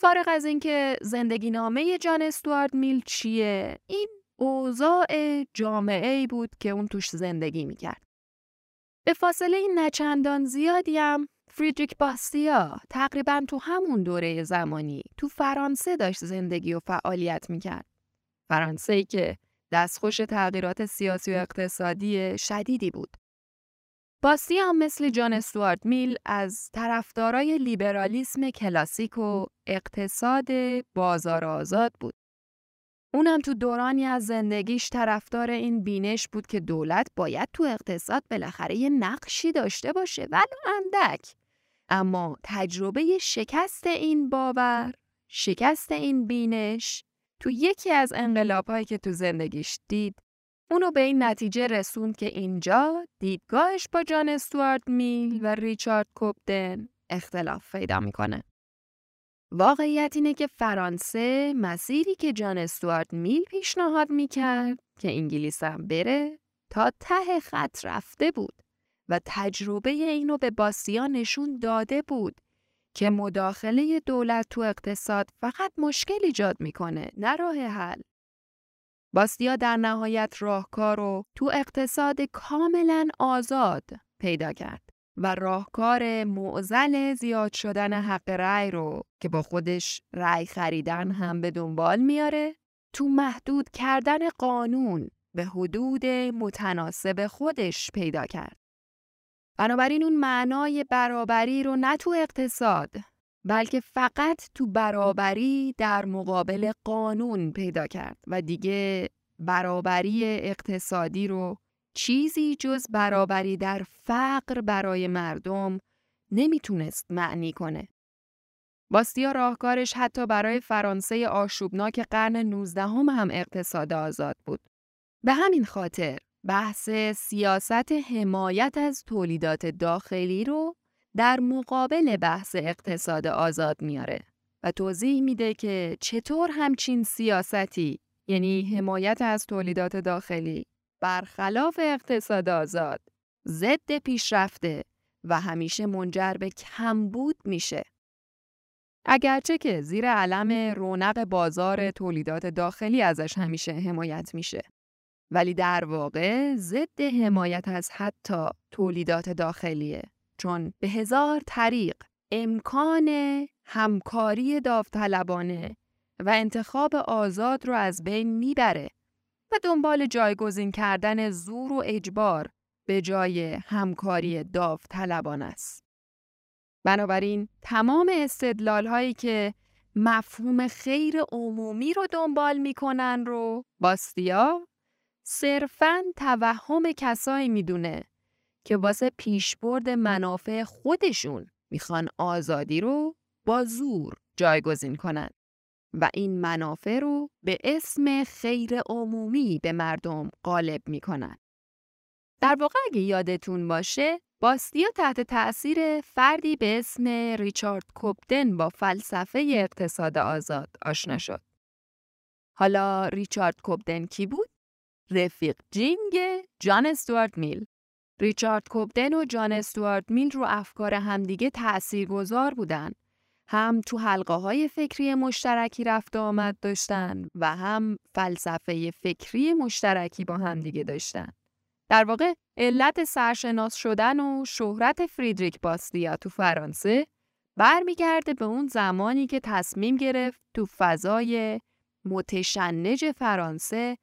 فارغ از اینکه زندگی نامه جان استوارت میل چیه این اوضاع جامعه بود که اون توش زندگی می‌کرد. به فاصله نچندان زیادی هم فریدریک باستیا تقریبا تو همون دوره زمانی تو فرانسه داشت زندگی و فعالیت می‌کرد. فرانسه ای که دستخوش تغییرات سیاسی و اقتصادی شدیدی بود. باستیا هم مثل جان استوارت میل از طرفدارای لیبرالیسم کلاسیک و اقتصاد بازار آزاد بود. اونم تو دورانی از زندگیش طرفدار این بینش بود که دولت باید تو اقتصاد بالاخره یه نقشی داشته باشه ولو اندک. اما تجربه شکست این باور، شکست این بینش تو یکی از انقلابهایی که تو زندگیش دید اونو به این نتیجه رسوند که اینجا دیدگاهش با جان استوارت میل و ریچارد کوبدن اختلاف پیدا می‌کنه. واقعیت اینه که فرانسه مسیری که جان استوارت میل پیشنهاد می‌کرد که انگلیس هم بره تا ته خط رفته بود و تجربه اینو به باسیا نشون داده بود که مداخله دولت تو اقتصاد فقط مشکل ایجاد می‌کنه نه راه حل. باستیا در نهایت راهکار رو تو اقتصاد کاملا آزاد پیدا کرد. و راهکار معزل زیاد شدن حق رأی رو که با خودش رأی خریدن هم به دنبال میاره تو محدود کردن قانون به حدود متناسب خودش پیدا کرد. بنابراین اون معنای برابری رو نه تو اقتصاد بلکه فقط تو برابری در مقابل قانون پیدا کرد و دیگه برابری اقتصادی رو چیزی جز برابری در فقر برای مردم نمی‌تونست معنی کنه. باستیا راهکارش حتی برای فرانسه آشوبناک قرن 19 هم, هم اقتصاد آزاد بود. به همین خاطر بحث سیاست حمایت از تولیدات داخلی رو در مقابل بحث اقتصاد آزاد میاره و توضیح میده که چطور همچین سیاستی یعنی حمایت از تولیدات داخلی برخلاف اقتصاد آزاد ضد پیشرفته و همیشه منجر به کمبود میشه. اگرچه که زیر علم رونق بازار تولیدات داخلی ازش همیشه حمایت میشه. ولی در واقع ضد حمایت از حتی تولیدات داخلیه چون به هزار طریق امکان همکاری داوطلبانه و انتخاب آزاد رو از بین می‌بره و دنبال جایگزین کردن زور و اجبار به جای همکاری داوطلبان است. بنابراین تمام استدلال هایی که مفهوم خیر عمومی رو دنبال می‌کنن رو باستیا صرفاً توهم کسایی می‌دونه که واسه پیشبرد منافع خودشون می‌خوان آزادی رو با زور جایگزین کنند و این منافع رو به اسم خیر عمومی به مردم غالب می‌کنن. در واقع اگه یادتون باشه باستیا تحت تأثیر فردی به اسم ریچارد کوبدن با فلسفه اقتصاد آزاد آشنا شد. حالا ریچارد کوبدن کی بود؟ رفیق جینگ جان استوارت میل. ریچارد کوبدن و جان استوارت میل رو افکار همدیگه تأثیر گذار بودن. هم تو حلقه های فکری مشترکی رفت آمد داشتن و هم فلسفه فکری مشترکی با همدیگه داشتن. در واقع علت سرشناس شدن و شهرت فریدریک باستیا تو فرانسه برمیگرده به اون زمانی که تصمیم گرفت تو فضای متشنج فرانسه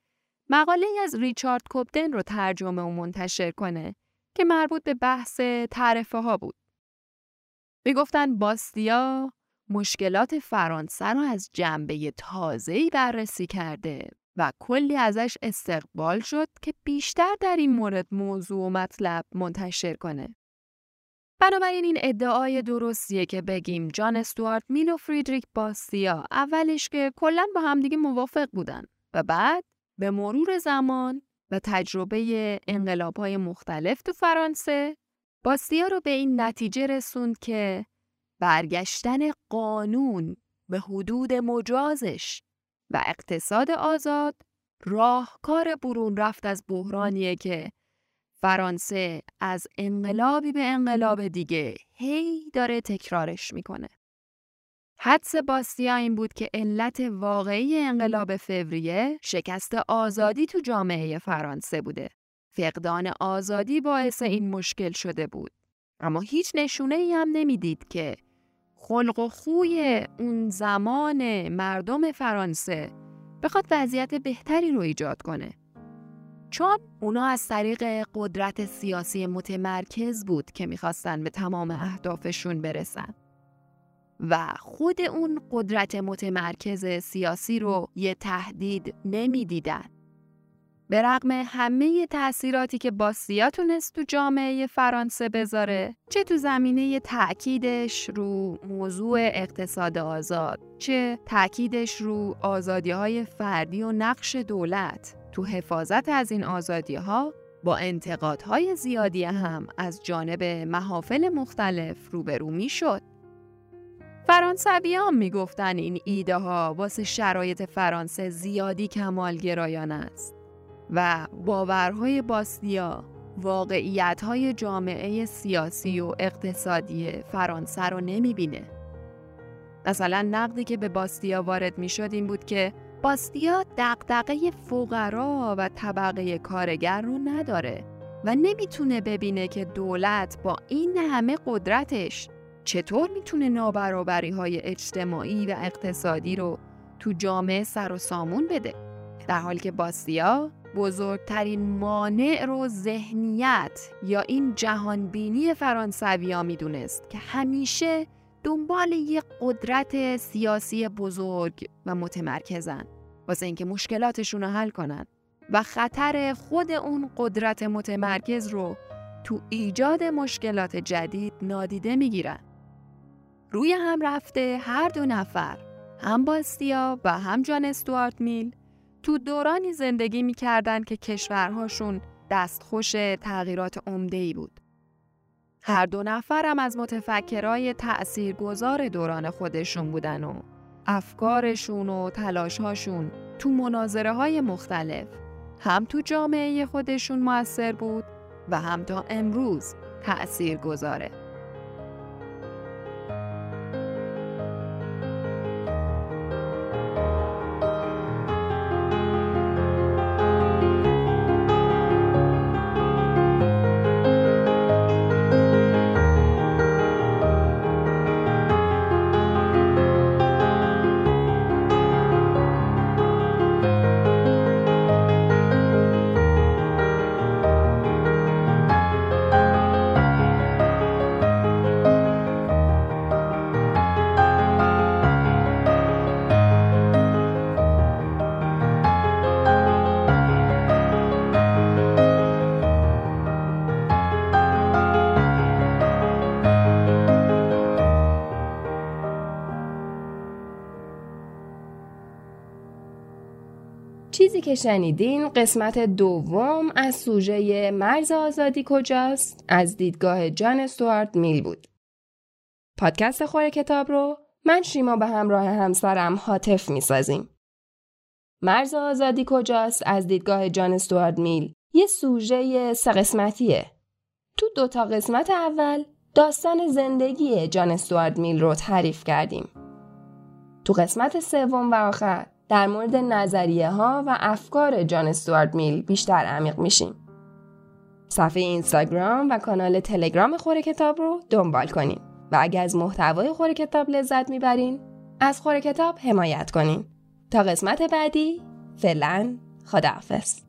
مقاله از ریچارد کوبدن رو ترجمه و منتشر کنه که مربوط به بحث تعرفه ها بود. می‌گفتن باستیا مشکلات فرانسه رو از جنبه تازه‌ای بررسی کرده و کلی ازش استقبال شد که بیشتر در این مورد موضوع و مطلب منتشر کنه. بنابراین این ادعای درستیه که بگیم جان استوارت میل و فریدریک باستیا اولش که کلا با همدیگه موافق بودن و بعد به مرور زمان و تجربه انقلاب های مختلف تو فرانسه باستیا رو به این نتیجه رسوند که برگشتن قانون به حدود مجازش و اقتصاد آزاد راهکار برون رفت از بحرانیه که فرانسه از انقلابی به انقلاب دیگه هی داره تکرارش می‌کنه. حدس باستیا این بود که علت واقعی انقلاب فوریه شکست آزادی تو جامعه فرانسه بوده. فقدان آزادی باعث این مشکل شده بود. اما هیچ نشونه ای هم نمی‌دید که خلق و خوی اون زمان مردم فرانسه بخواد وضعیت بهتری رو ایجاد کنه. چون اونا از طریق قدرت سیاسی متمرکز بود که می‌خواستن به تمام اهدافشون برسن. و خود اون قدرت متمرکز سیاسی رو یه تهدید نمی‌دیدن. به رغم همه تأثیراتی که باسیا تونست تو جامعه فرانسه بذاره چه تو زمینه تأکیدش رو موضوع اقتصاد آزاد چه تأکیدش رو آزادی های فردی و نقش دولت تو حفاظت از این آزادی ها با انتقادهای زیادی هم از جانب محافل مختلف روبرو می شد. فرانسویان می‌گفتن این ایده ها واسه شرایط فرانسه زیادی کمالگرایان است. و باورهای باستیا واقعیتهای جامعه سیاسی و اقتصادی فرانسه رو نمی‌بینه. مثلا نقدی که به باستیا وارد می‌شد این بود که باستیا دقدقه فقرا و طبقه کارگر رو نداره و نمی‌تونه ببینه که دولت با این همه قدرتش چطور می‌تونه نابرابری های اجتماعی و اقتصادی رو تو جامعه سر و سامون بده؟ در حالی که باستیا بزرگترین مانع رو ذهنیت یا این جهانبینی فرانسوی ها می‌دونست که همیشه دنبال یک قدرت سیاسی بزرگ و متمرکزن. واسه اینکه مشکلاتشون رو حل کنن و خطر خود اون قدرت متمرکز رو تو ایجاد مشکلات جدید نادیده می‌گیرن. روی هم رفته هر دو نفر هم باستیا و هم جان استوارت میل تو دورانی زندگی می‌کردن که کشورهاشون دستخوش تغییرات ای بود. هر دو نفرم از متفکرای گذار دوران خودشون بودن و افکارشون و تلاشهاشون تو مناظره های مختلف هم تو جامعه خودشون موثر بود و هم تا امروز تأثیر گذاره. که شنیدین قسمت دوم از سوژه مرز آزادی کجاست از دیدگاه جان استوارت میل بود. پادکست خور کتاب رو من شیما به همراه همسرم حاطف می‌سازیم. مرز آزادی کجاست از دیدگاه جان استوارت میل یه سوژه سه قسمتیه. تو دوتا قسمت اول داستان زندگی جان استوارت میل رو تعریف کردیم. تو قسمت سوم و آخر در مورد نظریه ها و افکار جان استوارت میل بیشتر عمیق میشیم. صفحه اینستاگرام و کانال تلگرام خور کتاب رو دنبال کنین و اگر از محتوای خور کتاب لذت می‌برین از خور کتاب حمایت کنین تا قسمت بعدی فعلا خداحافظ